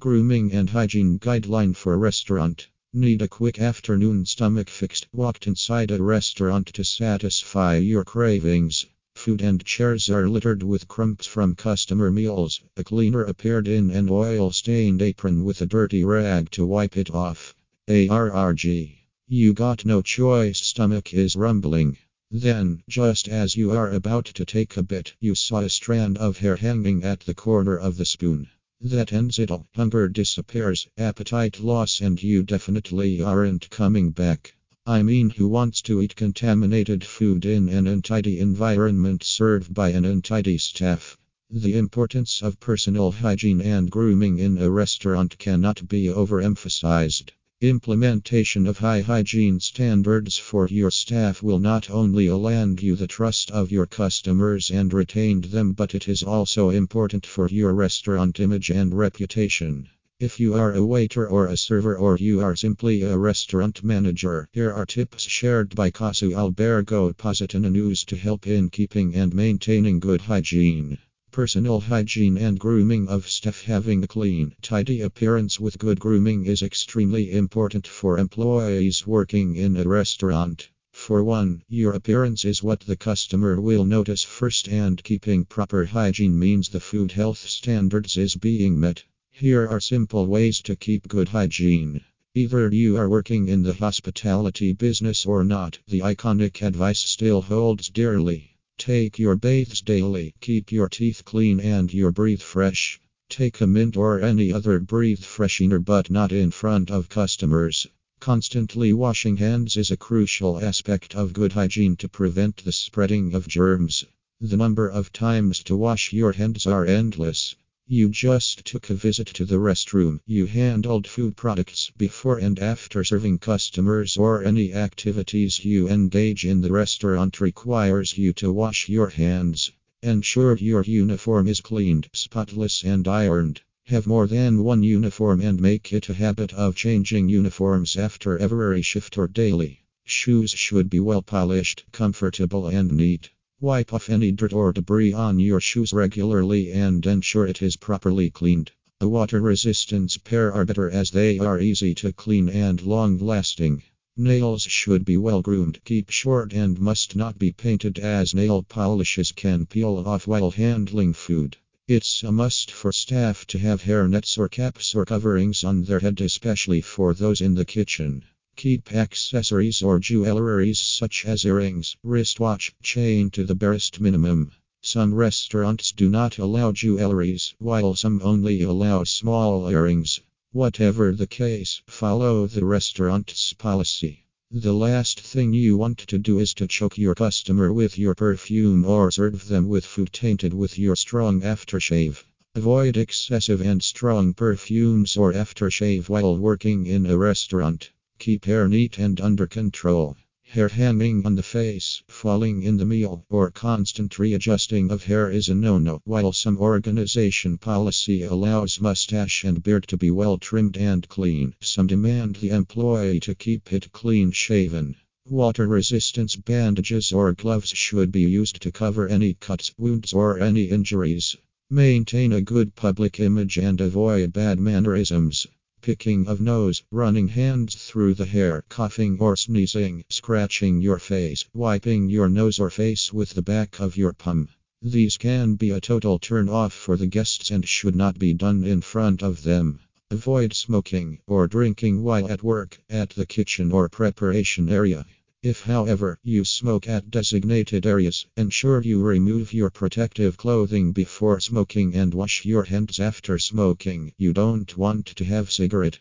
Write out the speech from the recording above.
Grooming and hygiene guideline for restaurant. Need a quick afternoon stomach fixed? Walked inside a restaurant to satisfy your cravings. Food and chairs are littered with crumbs from customer meals. A cleaner appeared in an oil stained apron with a dirty rag to wipe it off. ARRG. You got no choice, stomach is rumbling. Then, just as you are about to take a bit, you saw a strand of hair hanging at the corner of the spoon. That ends it all. Hunger disappears, appetite loss, and you definitely aren't coming back. I mean, who wants to eat contaminated food in an untidy environment served by an untidy staff? The importance of personal hygiene and grooming in a restaurant cannot be overemphasized. Implementation of high hygiene standards for your staff will not only land you the trust of your customers and retain them, but it is also important for your restaurant image and reputation. If you are a waiter or a server, or you are simply a restaurant manager, here are tips shared by Casu Albergo Positano News to help in keeping and maintaining good hygiene. Personal hygiene and grooming of staff having a clean, tidy appearance with good grooming is extremely important for employees working in a restaurant. For one, your appearance is what the customer will notice first, and keeping proper hygiene means the food health standards is being met. Here are simple ways to keep good hygiene. Either you are working in the hospitality business or not, the iconic advice still holds dearly. Take your baths daily, keep your teeth clean and your breath fresh. Take a mint or any other breath freshener, but not in front of customers. Constantly washing hands is a crucial aspect of good hygiene to prevent the spreading of germs. The number of times to wash your hands are endless. You just took a visit to the restroom. You handled food products before and after serving customers, or any activities you engage in the restaurant requires you to wash your hands. Ensure your uniform is cleaned, spotless, and ironed. Have more than one uniform and make it a habit of changing uniforms after every shift or daily. Shoes should be well polished, comfortable, and neat. Wipe off any dirt or debris on your shoes regularly and ensure it is properly cleaned. A water resistance pair are better as they are easy to clean and long lasting. Nails should be well groomed, keep short, and must not be painted as nail polishes can peel off while handling food. It's a must for staff to have hair nets or caps or coverings on their head, especially for those in the kitchen. Keep accessories or jewelries such as earrings, wristwatch, chain to the barest minimum. Some restaurants do not allow jewelries, while some only allow small earrings. Whatever the case, follow the restaurant's policy. The last thing you want to do is to choke your customer with your perfume or serve them with food tainted with your strong aftershave. Avoid excessive and strong perfumes or aftershave while working in a restaurant. Keep hair neat and under control. Hair hanging on the face, falling in the meal, or constant readjusting of hair is a no no. While some organization policy allows mustache and beard to be well trimmed and clean, some demand the employee to keep it clean shaven. Water resistance bandages or gloves should be used to cover any cuts, wounds, or any injuries. Maintain a good public image and avoid bad mannerisms. Picking of nose, running hands through the hair, coughing or sneezing, scratching your face, wiping your nose or face with the back of your palm. These can be a total turn off for the guests and should not be done in front of them. Avoid smoking or drinking while at work, at the kitchen or preparation area. If, however, you smoke at designated areas, ensure you remove your protective clothing before smoking and wash your hands after smoking. You don't want to have cigarette